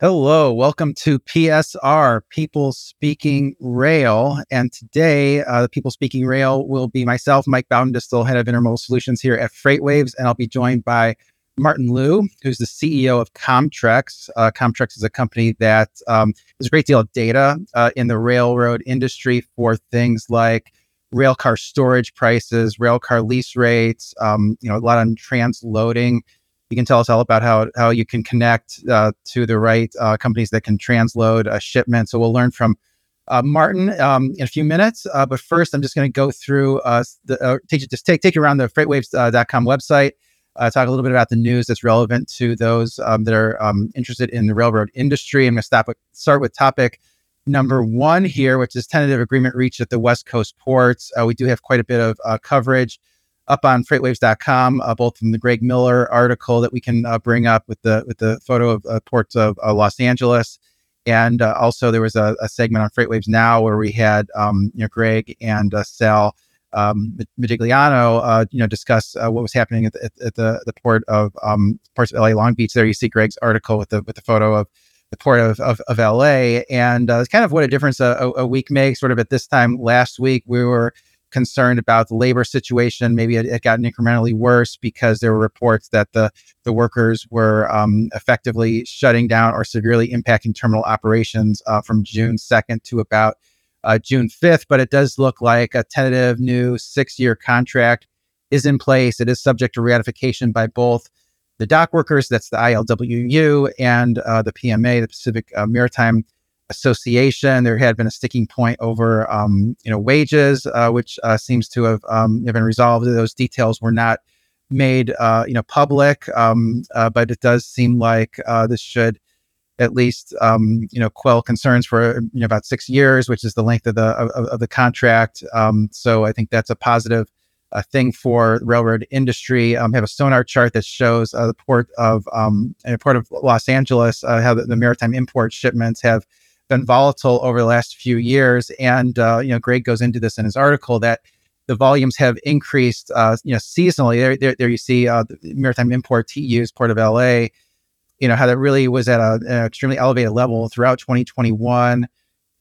Hello, welcome to PSR, People Speaking Rail. And today, uh, the People Speaking Rail will be myself, Mike Baudendistel, head of Intermodal Solutions here at FreightWaves. And I'll be joined by Martin Lew, who's the CEO of Commtrex. Uh, Commtrex is a company that um, has a great deal of data uh, in the railroad industry for things like railcar storage prices, railcar lease rates, um, you know, a lot on transloading you can tell us all about how, how you can connect uh, to the right uh, companies that can transload a shipment. So we'll learn from uh, Martin um, in a few minutes. Uh, but first, I'm just going to go through uh, the uh, take just take take you around the freightwaves.com website. talk a little bit about the news that's relevant to those um, that are um, interested in the railroad industry. I'm going to with, start with topic number one here, which is tentative agreement reached at the West Coast ports. we do have quite a bit of coverage up on freightwaves.com, uh, both from the Greg Miller article that we can uh, bring up with the with the photo of uh, ports of uh, Los Angeles, and uh, also there was a, a, segment on Freightwaves Now where we had um, you know Greg and uh, Sal um, Mercogliano, you know, discuss what was happening at the, at the, the port of um, ports of LA Long Beach. There you see Greg's article with the with the photo of the port of, of, of LA. And uh, it's kind of what a difference a, a, week makes. Sort of at this time last week, we were concerned about the labor situation. Maybe it, it gotten incrementally worse because there were reports that the the workers were um, effectively shutting down or severely impacting terminal operations uh, from June 2nd to about uh, June 5th. But it does look like a tentative new six year contract is in place. It is subject to ratification by both the dock workers, that's the ILWU, and uh, the PMA, the Pacific uh, Maritime association. There had been a sticking point over, um, you know, wages, uh, which uh, seems to have, um, been resolved. Those details were not made, uh, you know, public, um, uh, but it does seem like uh, this should at least, um, you know, quell concerns for you know about six years, which is the length of the of, of the contract. Um, so I think that's a positive. A thing for railroad industry. Um, have a sonar chart that shows uh, the port of um, port of Los Angeles, uh, how the, the, maritime import shipments have been volatile over the last few years. And, uh, you know, Greg goes into this in his article that the volumes have increased, uh, you know, seasonally. There, there, there you see uh, the maritime import TEUs, Port of LA, you know, how that really was at a, an extremely elevated level throughout 2021.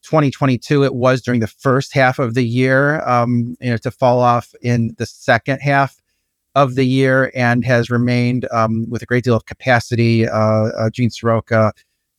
2022, it was during the first half of the year, um, you know, to fall off in the second half of the year and has remained um, with a great deal of capacity. Uh, uh, Gene Seroka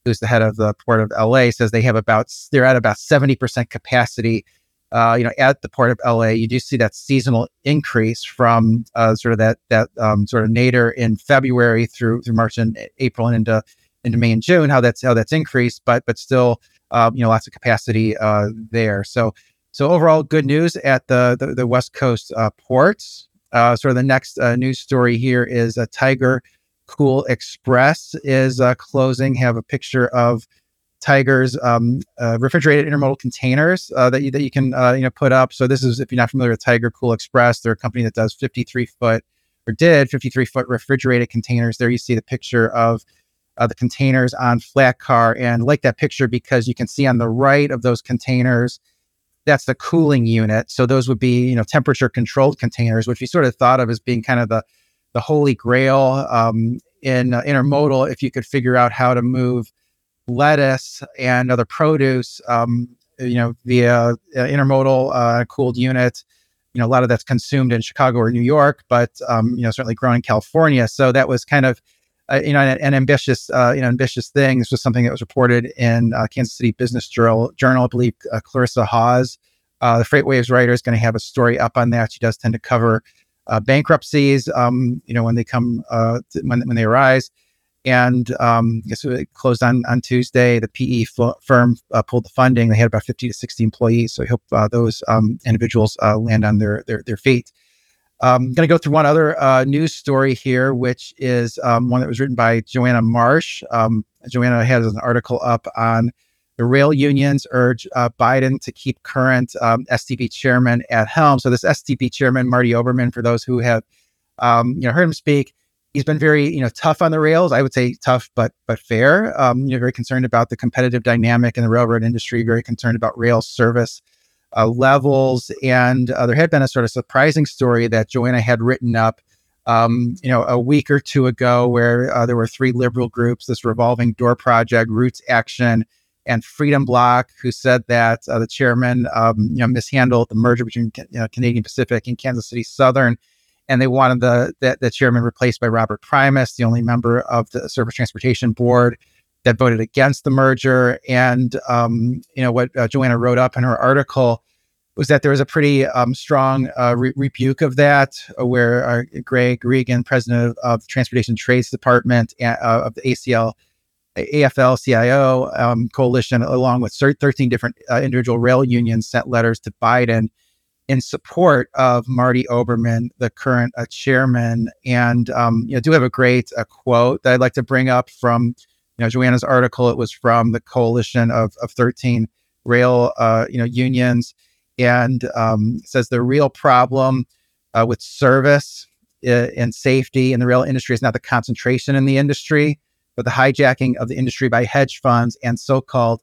who's the head of the port of LA, says they have about they're at about seventy percent capacity. Uh, you know, at the port of LA, you do see that seasonal increase from uh, sort of that that um, sort of nadir in February through through March and April and into into May and June. How that's how that's increased, but but still, uh, you know, lots of capacity uh, there. So so overall, good news at the the, the West Coast uh, ports. Uh, sort of the next news story here is a Tiger Cool Express is uh, closing. Have a picture of Tiger's um, uh, refrigerated intermodal containers uh, that you, that you can uh, you know put up. So this is if you're not familiar with Tiger Cool Express, they're a company that does 53 foot or did 53 foot refrigerated containers. There you see the picture of uh, the containers on flat car, and like that picture because you can see on the right of those containers. That's the cooling unit. So those would be, you know, temperature controlled containers, which we sort of thought of as being kind of the the holy grail um, in uh, intermodal if you could figure out how to move lettuce and other produce, um, you know, via uh, intermodal uh, cooled unit. You know, a lot of that's consumed in Chicago or New York, but um, you know, certainly grown in California. So that was kind of uh, you know, an, an ambitious, uh, you know, ambitious thing. This was something that was reported in uh, Kansas City Business Journal. Journal, I believe, uh, Clarissa Hawes, the FreightWaves writer, is going to have a story up on that. She does tend to cover uh, bankruptcies, um, you know, when they come, uh, when, when they arise. And um, guess it closed on, on Tuesday. The PE f- firm uh, pulled the funding. They had about 50 to 60 employees. So I hope uh, those um, individuals uh, land on their, their, their feet. I'm um, going to go through one other uh, news story here, which is um, one that was written by Joanna Marsh. Um, Joanna has an article up on the rail unions urge uh, Biden to keep current um, STB chairman at helm. So this STB chairman, Marty Oberman, for those who have um, you know heard him speak, he's been very you know tough on the rails. I would say tough, but but fair. Um, you know, very concerned about the competitive dynamic in the railroad industry. Very concerned about rail service uh, levels, and uh, there had been a sort of surprising story that Joanna had written up um, you know, a week or two ago, where uh, there were three liberal groups, this revolving door project, Roots Action, and Freedom Block, who said that uh, the chairman, um, you know, mishandled the merger between you know, Canadian Pacific and Kansas City Southern, and they wanted the, the, the chairman replaced by Robert Primus, the only member of the Surface Transportation Board that voted against the merger. And um, you know what uh, Joanna wrote up in her article was that there was a pretty um, strong uh, re- rebuke of that, uh, where uh, Greg Regan, president of, of, the Transportation Trades Department uh, of the ACL, AFL CIO um, coalition, along with 13 different uh, individual rail unions, sent letters to Biden in support of Marty Oberman, the current uh, chairman. And um, you know, do have a great quote that I'd like to bring up from you know Joanna's article. It was from the coalition of, of 13 rail you know unions and um, says the real problem uh, with service uh, and safety in the rail industry is not the concentration in the industry, but the hijacking of the industry by hedge funds and so-called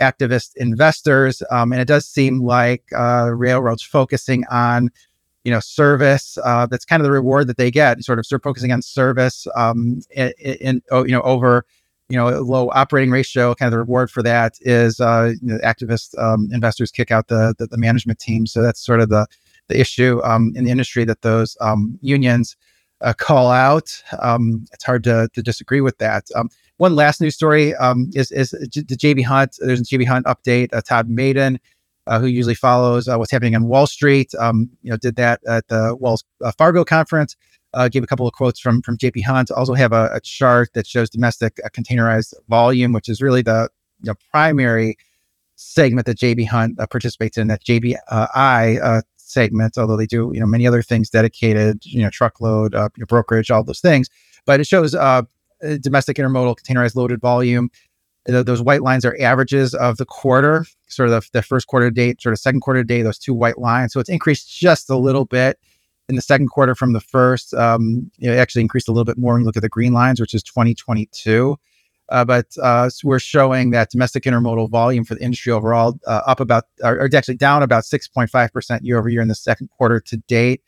activist investors. Um, and it does seem like uh, railroads focusing on, you know, service. Uh, that's kind of the reward that they get. Sort of start focusing on service um, in, in, oh, you know over you know, low operating ratio, kind of the reward for that is uh, you know, activist um, investors kick out the, the, the management team. So that's sort of the the issue um, in the industry that those um, unions uh, call out. Um, it's hard to, to disagree with that. Um, one last news story um, is is the JB Hunt. There's a JB Hunt update. Uh, Todd Maiden, uh, who usually follows uh, what's happening on Wall Street, you know, did that at the Wells uh, Fargo conference uh, gave a couple of quotes from from JB Hunt. Also have a, a chart that shows domestic containerized volume, which is really the, the primary segment that JB Hunt participates in. That JBI uh, segment, although they do you know many other things dedicated, you know truckload, uh, brokerage, all those things. But it shows uh, domestic intermodal containerized loaded volume. those white lines are averages of the quarter, sort of the, the first quarter date, sort of second quarter date. Those two white lines, so it's increased just a little bit in the second quarter from the first. Um, you know, it actually increased a little bit more when you look at the green lines, which is 2022. Uh, but uh, we're showing that domestic intermodal volume for the industry overall uh, up about, or, or, actually down about 6.5% year over year in the second quarter to date,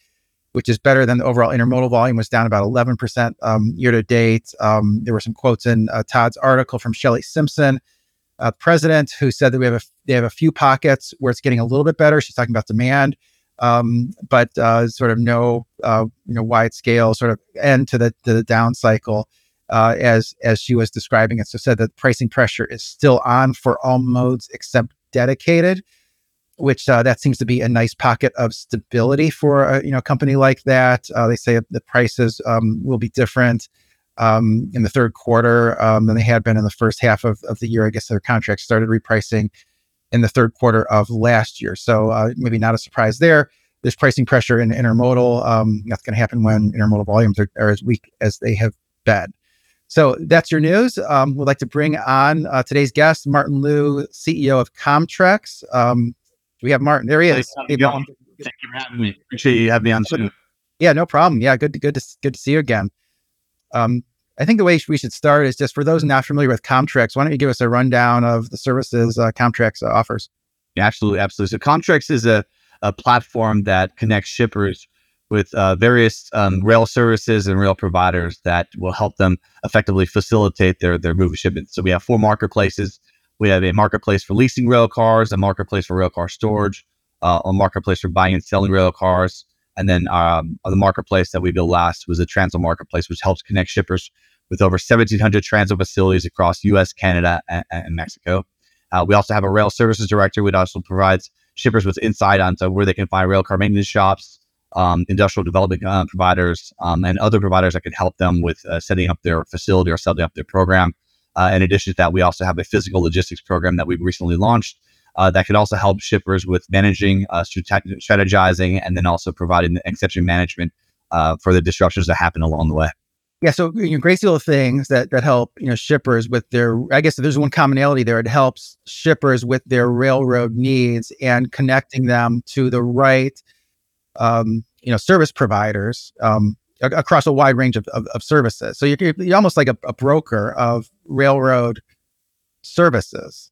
which is better than the overall intermodal volume was down about 11% um, year to date. Um, there were some quotes in uh, Todd's article from Shelley Simpson, uh, president, who said that we have a, they have a few pockets where it's getting a little bit better. She's talking about demand um, but uh, sort of no you know wide scale sort of end to the to the down cycle uh, as as she was describing it. So said that pricing pressure is still on for all modes except dedicated, which uh, that seems to be a nice pocket of stability for a you know company like that. Uh, they say the prices um, will be different. Um, in the third quarter um, than they had been in the first half of, of the year. I guess their contracts started repricing in the third quarter of last year. So uh, maybe not a surprise there. There's pricing pressure in intermodal. Um, that's going to happen when intermodal volumes are, are, as weak as they have been. So that's your news. Um, we'd like to bring on uh, today's guest, Martin Lew, CEO of Commtrex. Um, we have Martin. There he is. Hey, Thank you for having me. Appreciate you having me on soon. Yeah, no problem. Yeah, good to good to good to see you again. Um, I think the way we should start is just for those not familiar with Commtrex, why don't you give us a rundown of the services uh, Commtrex offers? Yeah, absolutely, absolutely. So Commtrex is a, a platform that connects shippers with uh, various um, rail services and rail providers that will help them effectively facilitate their their move shipments. So we have four marketplaces. We have a marketplace for leasing rail cars, a marketplace for rail car storage, uh, a marketplace for buying and selling rail cars, and then um, the marketplace that we built last was a transload marketplace, which helps connect shippers with over 1,700 transload facilities across U.S., Canada, and, and Mexico. Uh, we also have a rail services director, which also provides shippers with insight onto where they can find rail car maintenance shops, um, industrial development uh, providers, um, and other providers that can help them with uh, setting up their facility or setting up their program. Uh, in addition to that, we also have a physical logistics program that we've recently launched uh, that can also help shippers with managing, uh, strategizing, and then also providing exception management uh, for the disruptions that happen along the way. Yeah, so you know, great deal of things that that help you know shippers with their. I guess there's one commonality there. It helps shippers with their railroad needs and connecting them to the right, um, you know, service providers um, across a wide range of, of, of services. So you're, you're almost like a, a, broker of railroad services.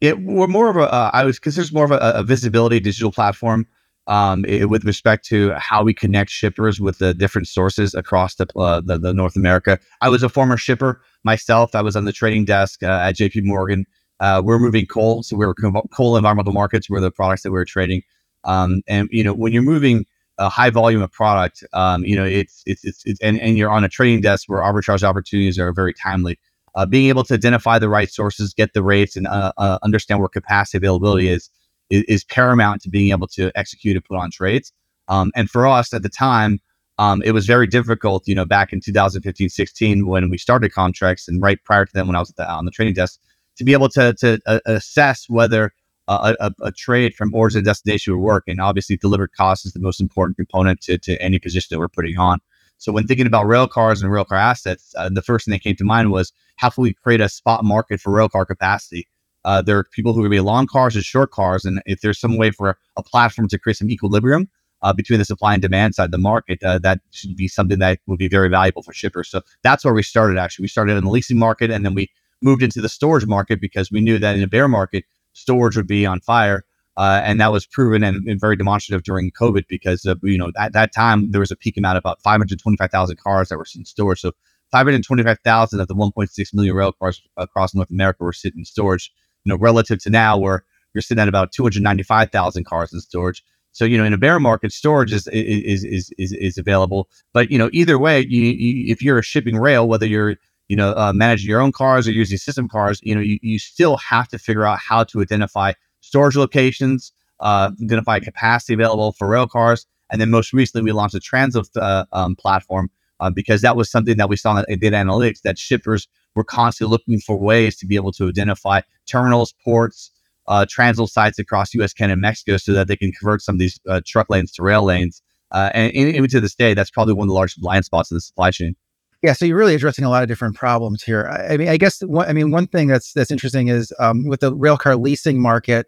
It, we're more of a. Uh, I would consider more of a, a visibility digital platform um, it, with respect to how we connect shippers with the different sources across the, uh, the, the North America. I was a former shipper myself. I was on the trading desk uh, at JP Morgan. Uh, we're moving coal, so we are coal environmental markets were the products that we were trading. Um, and you know, when you're moving a high volume of product, um, you know, it's, it's, it's, it's, and, and you're on a trading desk where arbitrage opportunities are very timely. Uh, being able to identify the right sources, get the rates, and uh, uh, understand where capacity availability is, is, is paramount to being able to execute and put on trades. Um, and for us at the time, um, it was very difficult, you know, back in 2015, 16, when we started contracts, and right prior to that, when I was the, on the trading desk, to be able to to uh, assess whether a, a, a, trade from origin to destination would work. And obviously, delivered cost is the most important component to, to any position that we're putting on. So when thinking about rail cars and rail car assets, uh, the first thing that came to mind was how can we create a spot market for rail car capacity? Uh, there are people who are be long cars and short cars, and if there's some way for a platform to create some equilibrium uh, between the supply and demand side of the market, uh, that should be something that would be very valuable for shippers. So that's where we started. Actually, we started in the leasing market, and then we moved into the storage market because we knew that in a bear market, storage would be on fire. Uh, and that was proven and, and, very demonstrative during COVID because of, you know at that time there was a peak amount of about 525,000 cars that were in storage. So 525,000 of the 1.6 million rail cars across North America were sitting in storage. You know, relative to now where you're sitting at about 295,000 cars in storage. So you know, in a bear market, storage is is is is, is available. But you know, either way, you, you, if you're a shipping rail, whether you're you know, uh, managing your own cars or using system cars, you know, you, you still have to figure out how to identify storage locations, uh, identify capacity available for rail cars. And then most recently, we launched a transit uh, um, platform uh, because that was something that we saw in data analytics that shippers were constantly looking for ways to be able to identify terminals, ports, uh, transload sites across US, Canada, and Mexico so that they can convert some of these uh, truck lanes to rail lanes. And even to this day, that's probably one of the largest blind spots in the supply chain. Yeah, so you're really addressing a lot of different problems here. I, I mean, I guess one, I mean one thing that's that's interesting is um, with the railcar leasing market,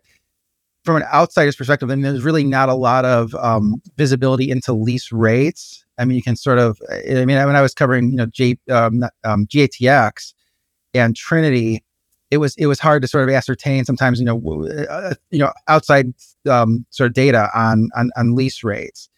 from an outsider's perspective, I mean, there's really not a lot of um, visibility into lease rates. I mean, you can sort of, I mean, when I was covering, you know, J, um, um, GATX and Trinity, it was it was hard to sort of ascertain sometimes, you know, uh, you know, outside um, sort of data on on, on lease rates.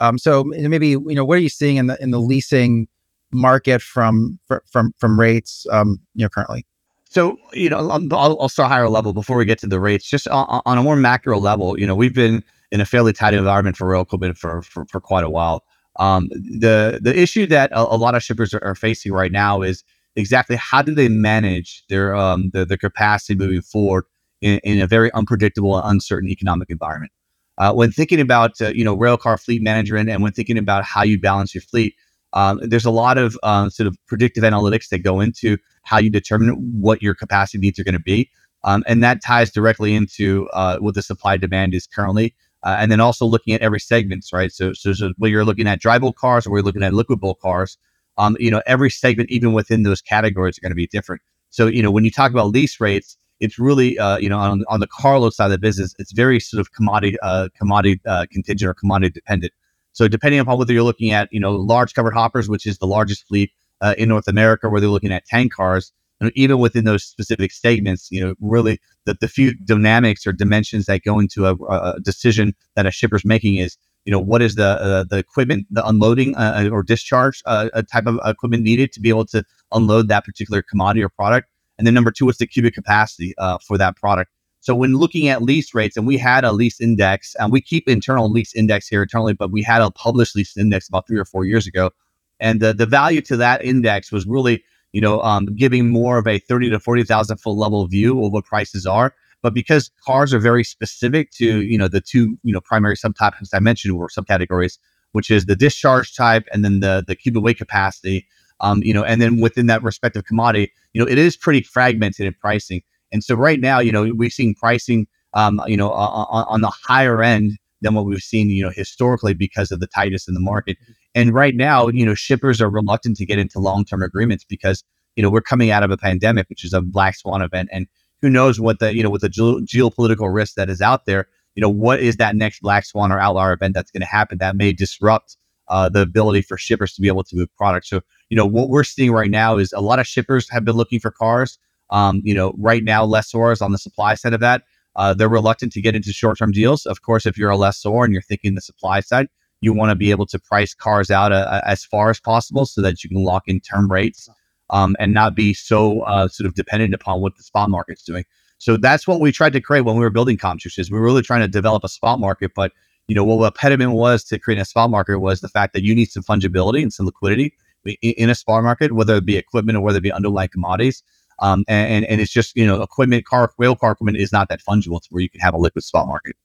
Um, so maybe you know, what are you seeing in the in the leasing market from from from rates um, you know currently? So you know, I'll, I'll start higher level before we get to the rates. Just on, a more macro level, you know, we've been in a fairly tight environment for rail equipment for, for, for quite a while. Um, the the issue that a, a lot of shippers are, are, facing right now is exactly how do they manage their um their, their capacity moving forward in, in, a very unpredictable and uncertain economic environment. Uh, when thinking about uh, you know railcar fleet management and when thinking about how you balance your fleet, um, there's a lot of uh, sort of predictive analytics that go into how you determine what your capacity needs are going to be. Um, and that ties directly into uh, what the supply demand is currently. Uh, and then also looking at every segments, right? So, so, so whether you're looking at dry bulk cars or we're looking at liquid bulk cars, um, you know, every segment, even within those categories, are going to be different. So, you know, when you talk about lease rates, it's really, uh, you know, on, on the carload side of the business, it's very sort of commodity, uh, commodity uh, contingent or commodity dependent. So depending upon whether you're looking at, you know, large covered hoppers, which is the largest fleet uh, in North America, where they're looking at tank cars, and even within those specific statements, you know, really the, the few dynamics or dimensions that go into a, a decision that a shipper's making is, you know, what is the uh, the equipment, the unloading uh, or discharge uh, type of equipment needed to be able to unload that particular commodity or product, and then number two, what's the cubic capacity uh, for that product. So when looking at lease rates, and we had a lease index, and we keep internal lease index here internally, but we had a published lease index about three or four years ago, and the the value to that index was really you know um, giving more of a thirty to forty thousand foot level view of what prices are. But because cars are very specific to you know the two you know primary subtypes I mentioned or subcategories, which is the discharge type and then the the cubic weight capacity, um, you know, and then within that respective commodity, you know, it is pretty fragmented in pricing. And so right now, you know, we've seen pricing, um, you know, on, on the higher end than what we've seen, you know, historically because of the tightness in the market. And right now, you know, shippers are reluctant to get into long-term agreements because, you know, we're coming out of a pandemic, which is a black swan event, and who knows what the, you know, with the ge- geopolitical risk that is out there, you know, what is that next black swan or outlier event that's going to happen that may disrupt uh, the ability for shippers to be able to move products. So, you know, what we're seeing right now is a lot of shippers have been looking for cars. Um, you know, right now, lessors on the supply side of that uh, they're reluctant to get into short-term deals. Of course, if you're a lessor and you're thinking the supply side, you want to be able to price cars out uh, as far as possible so that you can lock in term rates um, and not be so uh, sort of dependent upon what the spot market's doing. So that's what we tried to create when we were building Commtrex. Is we were really trying to develop a spot market, but you know what the impediment was to creating a spot market was the fact that you need some fungibility and some liquidity in a spot market, whether it be equipment or whether it be underlying commodities. Um, and, and it's just, you know, equipment, car, rail car equipment is not that fungible to where you can have a liquid spot market.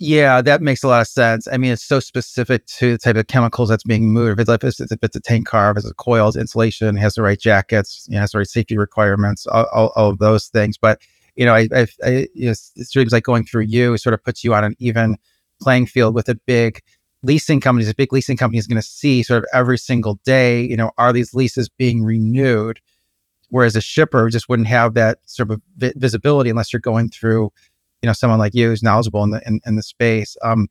Yeah, that makes a lot of sense. I mean, it's so specific to the type of chemicals that's being moved. If it's, if it's a tank car, if it's a coils, insulation, has the right jackets, you know, has the right safety requirements, all, all, all of those things. But, you know, I, I, I you know, it seems like going through you sort of puts you on an even playing field with a big leasing companies. A big leasing company is going to see sort of every single day, you know, are these leases being renewed? Whereas a shipper just wouldn't have that sort of vi- visibility unless you're going through, you know, someone like you who's knowledgeable in the in, in the space. Um,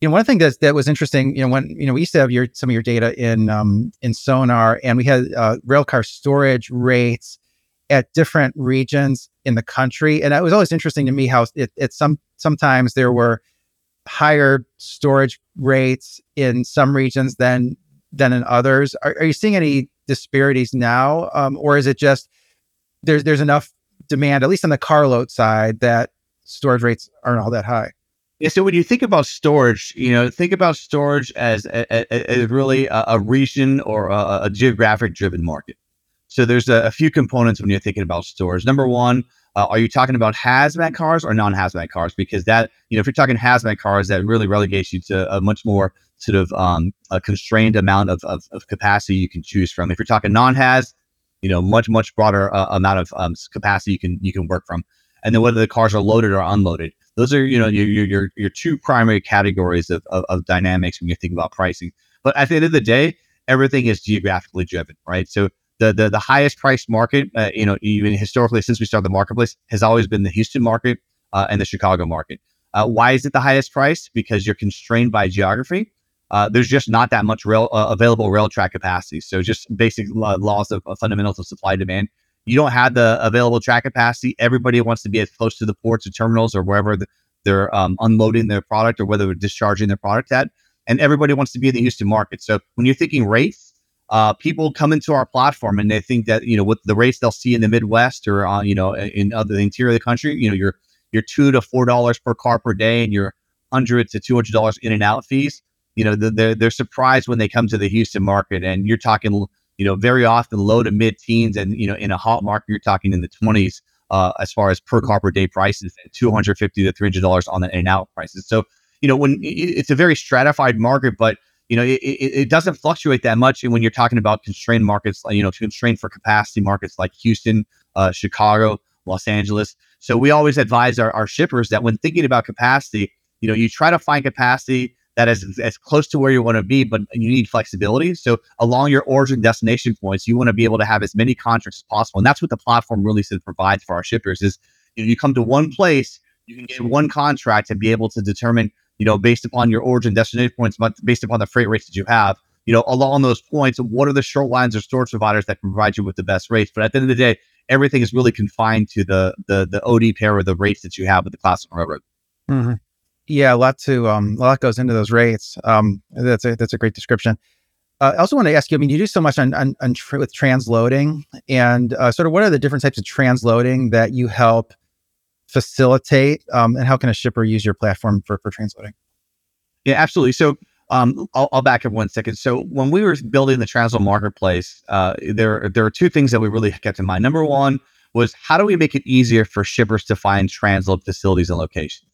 you know, one thing that that was interesting, you know, when you know we used to have your some of your data in um, in Sonar, and we had uh, railcar storage rates at different regions in the country, and it was always interesting to me how it, it some sometimes there were higher storage rates in some regions than than in others. Are, are you seeing any disparities now, um, or is it just there's there's enough demand, at least on the carload side, that storage rates aren't all that high? Yeah, so when you think about storage, you know, think about storage as, as, really a, a, region or a, a geographic driven market. So there's a, a, few components when you're thinking about storage. Number one, uh, are you talking about hazmat cars or non-hazmat cars? Because that, you know, if you're talking hazmat cars, that really relegates you to a much more sort of um, a constrained amount of, of, of, capacity you can choose from. If you're talking non-haz, you know, much much broader uh, amount of um, capacity you can you can work from. And then whether the cars are loaded or unloaded, those are you know your your your two primary categories of, of, of dynamics when you think about pricing. But at the end of the day, everything is geographically driven, right? So the the, the highest priced market, uh, you know, even historically since we started the marketplace, has always been the Houston market uh, and the Chicago market. Uh, why is it the highest price? Because you're constrained by geography. Uh, there's just not that much rail uh, available rail track capacity. So just basic laws of, fundamentals of supply demand. You don't have the available track capacity. Everybody wants to be as close to the ports or terminals or wherever the, they're um, unloading their product or whether they're discharging their product at. And everybody wants to be in the Houston market. So when you're thinking rates, uh, people come into our platform and they think that you know with the rates they'll see in the Midwest or uh, you know in other the interior of the country, you know your your two to four dollars per car per day and your hundred to two hundred dollars in and out fees. You know they're they're surprised when they come to the Houston market and you're talking you know very often low to mid teens and you know in a hot market you're talking in the twenties uh, as far as per car per day prices and two hundred fifty to three hundred dollars on the in and out prices. So you know when it's a very stratified market, but you know, it, it, doesn't fluctuate that much. And when you're talking about constrained markets, you know, constrained for capacity markets like Houston, uh, Chicago, Los Angeles. So we always advise our, our shippers that when thinking about capacity, you know, you try to find capacity that is as close to where you want to be, but you need flexibility. So along your origin destination points, you want to be able to have as many contracts as possible. And that's what the platform really provides for our shippers is you, know, you come to one place, you can get one contract and be able to determine you know, based upon your origin destination points, but based upon the freight rates that you have, you know, along those points, what are the short lines or storage providers that can provide you with the best rates? But at the end of the day, everything is really confined to the the the OD pair or the rates that you have with the class classic railroad. Mm-hmm. Yeah, a lot to um, a lot goes into those rates. Um, that's a that's a great description. Uh, I also want to ask you. I mean, you do so much on, on, on tr- with transloading, and uh, sort of what are the different types of transloading that you help facilitate? Um, and how can a shipper use your platform for, for transloading? Yeah, absolutely. So um, I'll, I'll, back up one second. So when we were building the transload marketplace, uh, there there are two things that we really kept in mind. Number one was how do we make it easier for shippers to find transload facilities and locations?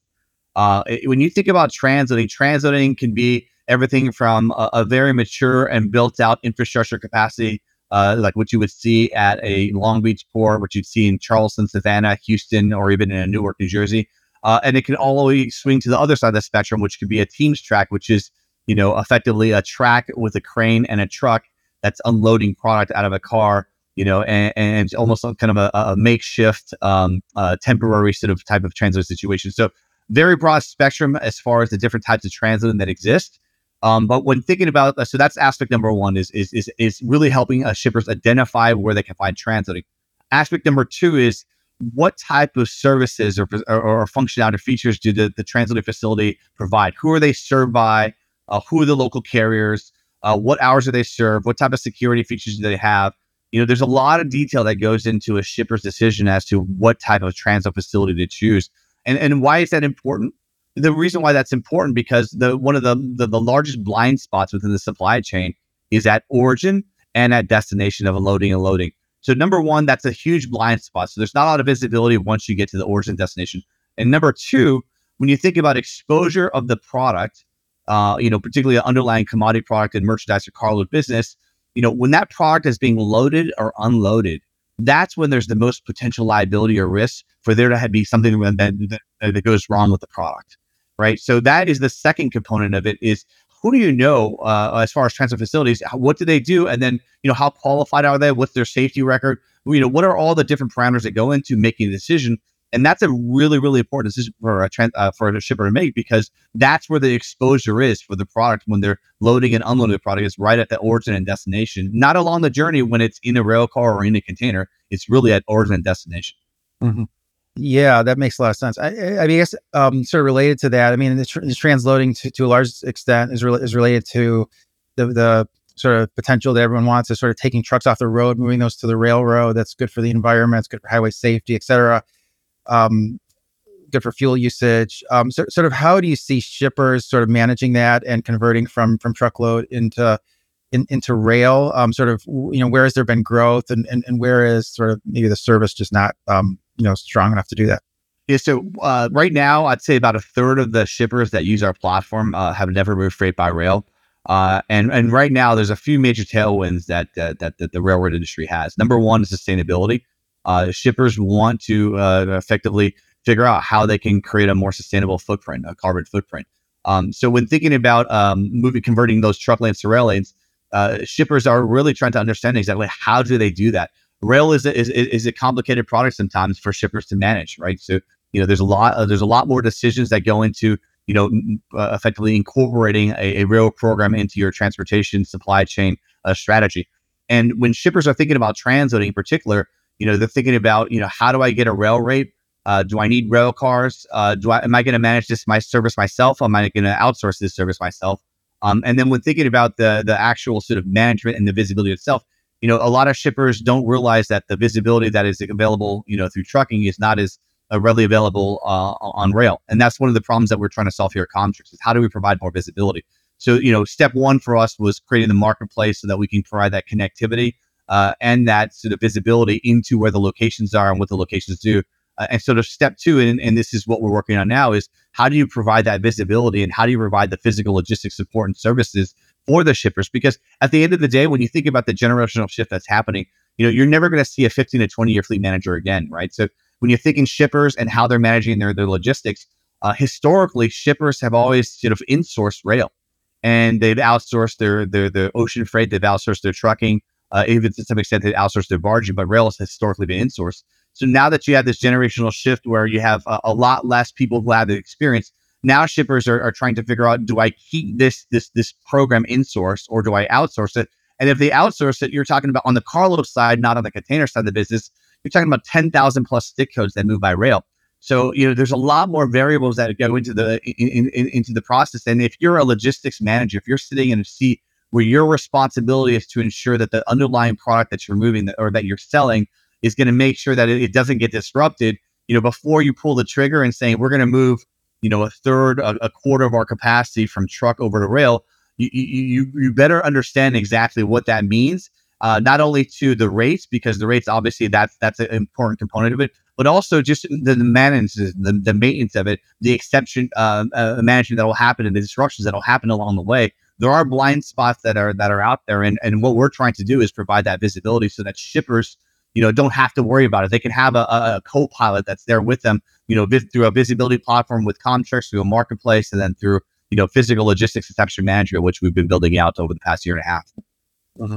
Uh, when you think about transloading, transloading can be everything from a, a very mature and built out infrastructure capacity uh, like what you would see at a Long Beach port, what you'd see in Charleston, Savannah, Houston, or even in Newark, New Jersey. Uh, and it can always swing to the other side of the spectrum, which could be a Teams track, which is you know effectively a track with a crane and a truck that's unloading product out of a car, you know, and, and almost kind of a, a makeshift, um, uh, temporary sort of type of transit situation. So very broad spectrum as far as the different types of transit that exist. Um, but when thinking about uh, so that's aspect number one is is is, is really helping uh, shippers identify where they can find transiting. Aspect number two is what type of services or, or, or functionality features do the, the transloading facility provide? Who are they served by? Uh, who are the local carriers? Uh, what hours do they serve? What type of security features do they have? You know, there's a lot of detail that goes into a shipper's decision as to what type of transload facility to choose. And, and why is that important? The reason why that's important because the one of the, the, the largest blind spots within the supply chain is at origin and at destination of unloading and loading. So number one, that's a huge blind spot. So there's not a lot of visibility once you get to the origin destination. And number two, when you think about exposure of the product, uh, you know, particularly an underlying commodity product and merchandise or carload business, you know, when that product is being loaded or unloaded, that's when there's the most potential liability or risk for there to be something that, that, that goes wrong with the product, right? So that is the second component of it is who do you know uh, as far as transit facilities? What do they do? And then, you know, how qualified are they? What's their safety record? You know, what are all the different parameters that go into making a decision? And that's a really, really important decision for a trans- uh, for a shipper to make because that's where the exposure is for the product when they're loading and unloading the product. Is right at the origin and destination, not along the journey when it's in a rail car or in a container. It's really at origin and destination. Mm-hmm. Yeah, that makes a lot of sense. I, I, I guess um, sort of related to that. I mean, the transloading to, to a large extent is re- is related to the the sort of potential that everyone wants is sort of taking trucks off the road, moving those to the railroad. That's good for the environment. It's good for highway safety, et cetera. Um, good for fuel usage. Um, so, sort of, how do you see shippers sort of managing that and converting from from truckload into in, into rail? Um, sort of, you know, where has there been growth, and, and and where is sort of maybe the service just not um, you know strong enough to do that. Yeah, so uh, right now, I'd say about a third of the shippers that use our platform uh, have never moved freight by rail. Uh, and and right now, there's a few major tailwinds that that, that, that the railroad industry has. Number one is sustainability. Uh, shippers want to uh, effectively figure out how they can create a more sustainable footprint, a carbon footprint. Um, so when thinking about um, moving, converting those truck lanes to rail lanes, uh, shippers are really trying to understand exactly how do they do that rail is a, is, is a complicated product sometimes for shippers to manage, right? So you know, there's a lot uh, there's a lot more decisions that go into you know uh, effectively incorporating a, a, rail program into your transportation supply chain uh, strategy. And when shippers are thinking about transloading in particular, you know, they're thinking about you know how do I get a rail rate? Uh, do I need rail cars? Uh, do I am I going to manage this my service myself? Am I going to outsource this service myself? Um, and then when thinking about the the actual sort of management and the visibility itself, you know, a lot of shippers don't realize that the visibility that is available, you know, through trucking is not as uh, readily available uh, on rail. And that's one of the problems that we're trying to solve here at Commtrex is how do we provide more visibility? So, you know, step one for us was creating the marketplace so that we can provide that connectivity uh, and that sort of visibility into where the locations are and what the locations do. Uh, and sort of step two, and, and this is what we're working on now, is how do you provide that visibility and how do you provide the physical logistics support and services for the shippers because at the end of the day when you think about the generational shift that's happening you know you're never going to see a 15 to 20 year fleet manager again right? So when you're thinking shippers and how they're managing their, their logistics uh, historically shippers have always sort of insourced rail. And they've outsourced their their, their ocean freight they've outsourced their trucking uh, even to some extent they've outsourced their barging but rail has historically been insourced. So now that you have this generational shift where you have a, a lot less people who have the experience now shippers are, are trying to figure out do I keep this this this program in source or do I outsource it? And if they outsource it, you're talking about on the carload side, not on the container side of the business. You're talking about 10,000 plus stick codes that move by rail. So you know, there's a lot more variables that go into the in, in, into the process. And if you're a logistics manager, if you're sitting in a seat where your responsibility is to ensure that the underlying product that you're moving or that you're selling is going to make sure that it, it doesn't get disrupted, you know, before you pull the trigger and saying we're going to move you know a third, a, a quarter of our capacity from truck over to rail, you you you better understand exactly what that means. Uh, not only to the rates because the rates obviously that's that's an important component of it, but also just the, the maintenance, the, the maintenance of it, the exception uh, uh, management that will happen and the disruptions that will happen along the way. There are blind spots that are that are out there, and and what we're trying to do is provide that visibility so that shippers you know, don't have to worry about it. They can have a, a co-pilot that's there with them, you know, vis- through a visibility platform with Commtrex, through a marketplace, and then through, you know, physical logistics and exception management, which we've been building out over the past year and a half. Mm-hmm.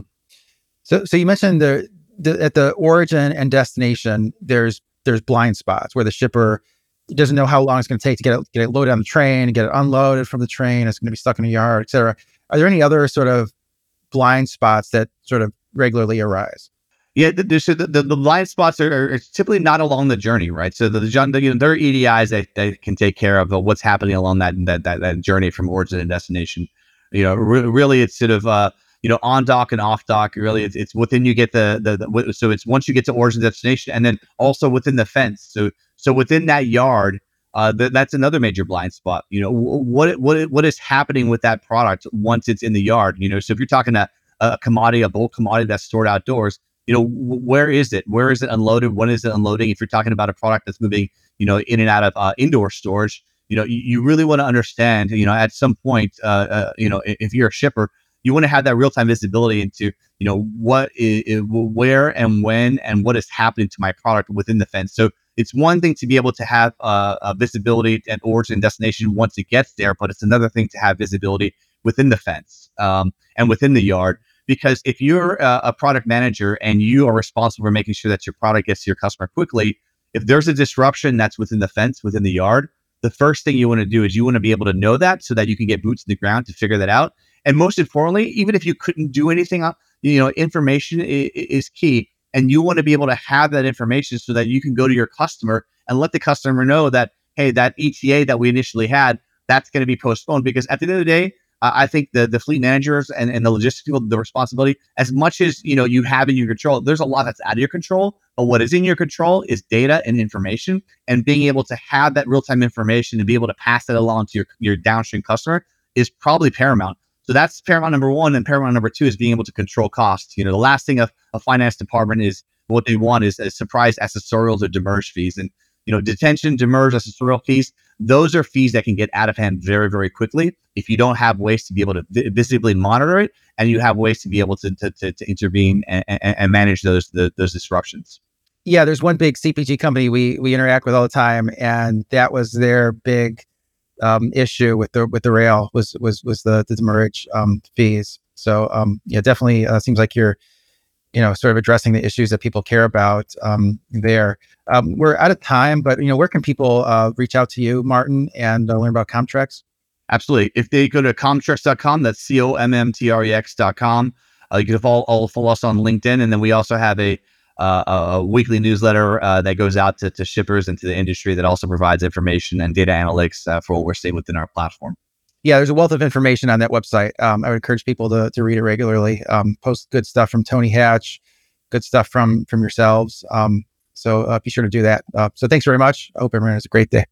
So, so you mentioned the, the at the origin and destination, there's there's blind spots where the shipper doesn't know how long it's going to take to get it get it loaded on the train, get it unloaded from the train. It's going to be stuck in a yard, etc. Are there any other sort of blind spots that sort of regularly arise? Yeah, the, the, the, blind spots are, are, typically not along the journey, right? So the, the you know there are EDIs that they can take care of what's happening along that that that, that journey from origin and destination. You know, re- really, it's sort of uh, you know on dock and off dock. Really, it's, it's within you get the, the the so it's once you get to origin destination, and then also within the fence. So so within that yard, uh, th- that's another major blind spot. You know, what what what is happening with that product once it's in the yard? You know, so if you're talking a, a commodity, a bulk commodity that's stored outdoors, you know, where is it? Where is it unloaded? When is it unloading? If you're talking about a product that's moving, you know, in and out of uh, indoor storage, you know, you, you really want to understand, you know, at some point, uh, uh, you know, if you're a shipper, you want to have that real time visibility into, you know, what is, where and when and what is happening to my product within the fence. So it's one thing to be able to have uh, a visibility at origin destination once it gets there, but it's another thing to have visibility within the fence um, and within the yard because if you're a, a, product manager and you are responsible for making sure that your product gets to your customer quickly, if there's a disruption that's within the fence, within the yard, the first thing you want to do is you want to be able to know that so that you can get boots in the ground to figure that out. And most importantly, even if you couldn't do anything, uh, you know, information is, is key. And you want to be able to have that information so that you can go to your customer and let the customer know that, hey, that ETA that we initially had, that's going to be postponed. Because at the end of the day, I think the the fleet managers and, and the logistical the responsibility, as much as you know you have in your control, there's a lot that's out of your control. But what is in your control is data and information, and being able to have that real time information and be able to pass that along to your your downstream customer is probably paramount. So that's paramount number one, and paramount number two is being able to control costs. You know, the last thing a, a finance department is what they want is a surprise accessorials or demurrage fees, and you know, detention, demurrage, accessorial fees those are fees that can get out of hand very, very quickly if you don't have ways to be able to vi- visibly monitor it and you have ways to be able to, to, to, to intervene and, and, and, manage those the, those disruptions. Yeah, there's one big CPG company we we interact with all the time, and that was their big um, issue with the with the rail was was was the the demurrage um, fees. So um, yeah, definitely uh, seems like you're you know, sort of addressing the issues that people care about um, there. Um, we're out of time, but you know, where can people uh, reach out to you, Martin, and uh, learn about Commtrex? Absolutely. If they go to commtrex.com, that's c o m m t r e x.com. Uh, you can follow, all, follow us on LinkedIn, and then we also have a uh, a weekly newsletter uh, that goes out to, to, shippers and to the industry that also provides information and data analytics uh, for what we're seeing within our platform yeah, there's a wealth of information on that website. Um, I would encourage people to, to read it regularly. Um, post good stuff from Tony Hatch, good stuff from from yourselves. Um, so uh, be sure to do that. Uh, so thanks very much. I hope everyone has a great day.